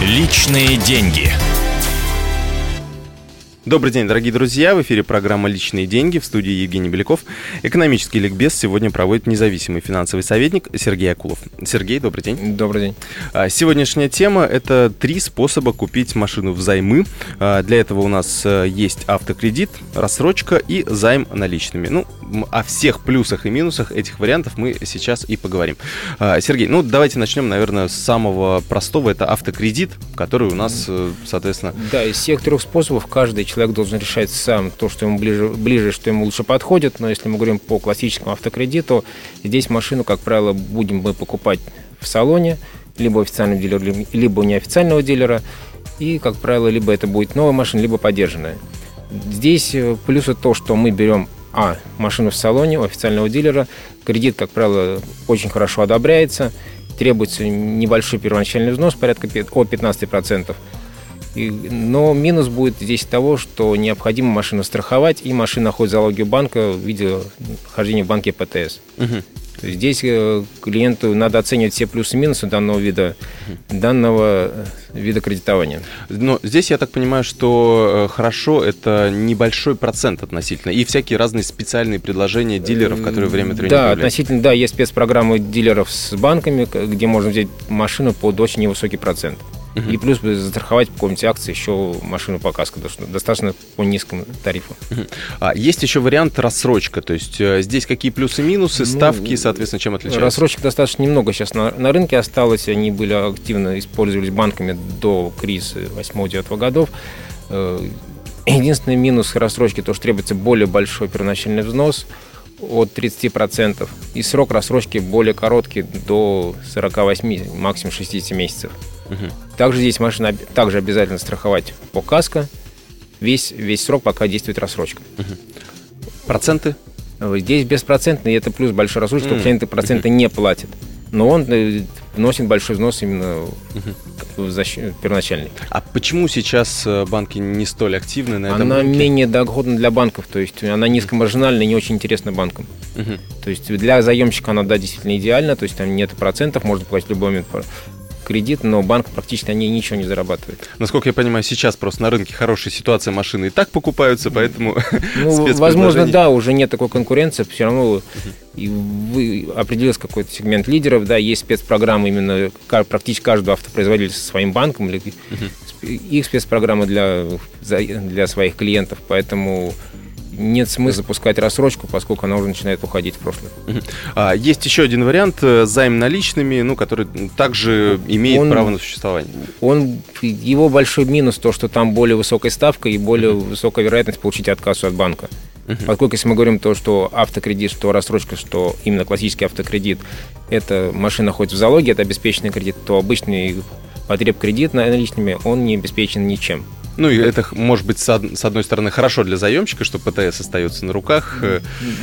Личные деньги. Добрый день, дорогие друзья. В эфире программа «Личные деньги» в студии Евгений Беляков. Экономический ликбез сегодня проводит независимый финансовый советник Сергей Акулов. Сергей, добрый день. Добрый день. А, сегодняшняя тема – это три способа купить машину взаймы. А, для этого у нас э, есть автокредит, рассрочка и займ наличными. Ну, о всех плюсах и минусах этих вариантов мы сейчас и поговорим. А, Сергей, ну давайте начнем, наверное, с самого простого. Это автокредит, который у нас, э, соответственно... Да, из всех трех способов каждый человек человек должен решать сам то, что ему ближе, ближе, что ему лучше подходит. Но если мы говорим по классическому автокредиту, здесь машину, как правило, будем мы покупать в салоне, либо официального дилера, либо неофициального дилера. И, как правило, либо это будет новая машина, либо поддержанная. Здесь э, плюсы то, что мы берем а. Машину в салоне у официального дилера. Кредит, как правило, очень хорошо одобряется. Требуется небольшой первоначальный взнос, порядка от 15%. И, но минус будет здесь того, что необходимо машину страховать, и машина находит залоги банка в виде хождения в банке ПТС. Угу. Здесь э, клиенту надо оценивать все плюсы и минусы данного вида, данного э, вида кредитования. Но здесь я так понимаю, что э, хорошо это небольшой процент относительно и всякие разные специальные предложения дилеров, которые время от времени Да, относительно, да, есть спецпрограммы дилеров с банками, где можно взять машину под очень невысокий процент. И плюс застраховать по какой-нибудь акции еще машину по каско, достаточно по низкому тарифу. А есть еще вариант рассрочка, то есть э, здесь какие плюсы и минусы, ну, ставки, соответственно, чем отличаются? Рассрочек достаточно немного сейчас на, на рынке осталось, они были активно использовались банками до кризиса 8-9 годов. Э, единственный минус рассрочки, то, что требуется более большой первоначальный взнос от 30%, и срок рассрочки более короткий, до 48, максимум 60 месяцев. Угу. Также здесь машина также обязательно страховать по каско весь, весь срок, пока действует рассрочка. Угу. Проценты? Здесь беспроцентный, это плюс большой рассрочка, mm. клиенты проценты не платят. Но он э, вносит большой взнос именно в защ... первоначальный. А почему сейчас э, банки не столь активны на этом Она рынке? менее доходна для банков, то есть она низкомаржинальная и не очень интересна банкам. Угу. То есть для заемщика она, да, действительно идеальна, то есть там нет процентов, можно платить в любой момент кредит, но банк практически они ничего не зарабатывает. Насколько я понимаю, сейчас просто на рынке хорошая ситуация, машины и так покупаются, поэтому ну, Возможно, да, уже нет такой конкуренции, все равно и вы определился какой-то сегмент лидеров, да, есть спецпрограммы именно практически каждого автопроизводителя со своим банком, или их спецпрограммы для, для своих клиентов, поэтому нет смысла запускать рассрочку, поскольку она уже начинает уходить в прошлое. А, есть еще один вариант э, займ наличными, ну, который также имеет он, право на существование. Он, его большой минус то, что там более высокая ставка и более высокая вероятность получить отказ от банка. Uh-huh. Поскольку если мы говорим то, что автокредит, что рассрочка, что именно классический автокредит, это машина находится в залоге, это обеспеченный кредит, то обычный потреб кредит наличными, он не обеспечен ничем. Ну, и это может быть, с одной стороны, хорошо для заемщика, что ПТС остается на руках. Э.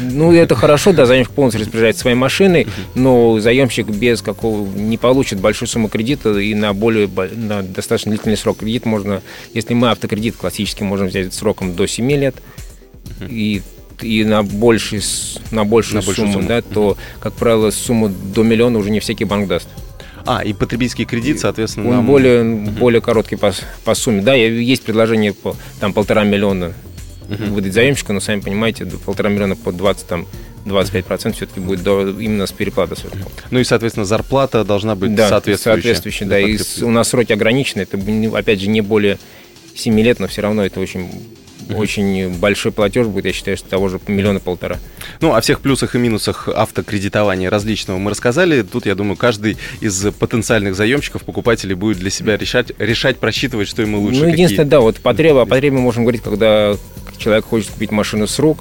Ну, это хорошо, да, заемщик полностью распоряжается своей машиной, но заемщик без какого не получит большую сумму кредита и на более на достаточно длительный срок кредит можно, если мы автокредит классический можем взять сроком до 7 лет, и и на, больший, на большую, на большую сумму, сумму, да, то, как правило, сумму до миллиона уже не всякий банк даст. А, и потребительский кредит, соответственно, Он нам... более, uh-huh. более короткий по, по сумме. Да, есть предложение по там полтора миллиона uh-huh. выдать заемщику, но сами понимаете, полтора миллиона по 20 там 25% все-таки будет до, именно с переплаты сверху. Ну и, соответственно, зарплата должна быть да, соответствующая. соответствующая, да. И у нас сроки ограничены, это, опять же, не более 7 лет, но все равно это очень. очень большой платеж будет, я считаю, что того же миллиона полтора. Ну, о всех плюсах и минусах автокредитования различного мы рассказали. Тут, я думаю, каждый из потенциальных заемщиков, покупателей будет для себя решать, решать просчитывать, что ему лучше. Ну, единственное, да, вот потреба, о потребе мы можем говорить, когда человек хочет купить машину с рук,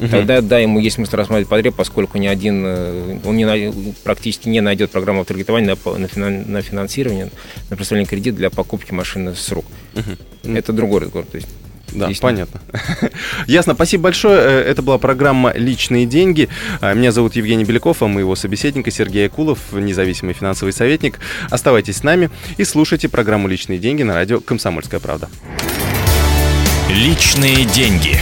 Угу. Тогда, да, ему есть смысл рассматривать потреб, поскольку ни один, э, он не, практически не найдет программу автокредитования на, на, на финансирование, на представление кредита для покупки машины с рук. Угу. Это другой разговор. То есть да, Здесь понятно. Ясно, спасибо большое. Э, это была программа «Личные деньги». А, меня зовут Евгений Беляков, а моего собеседника Сергей Акулов, независимый финансовый советник. Оставайтесь с нами и слушайте программу «Личные деньги» на радио «Комсомольская правда». «Личные деньги».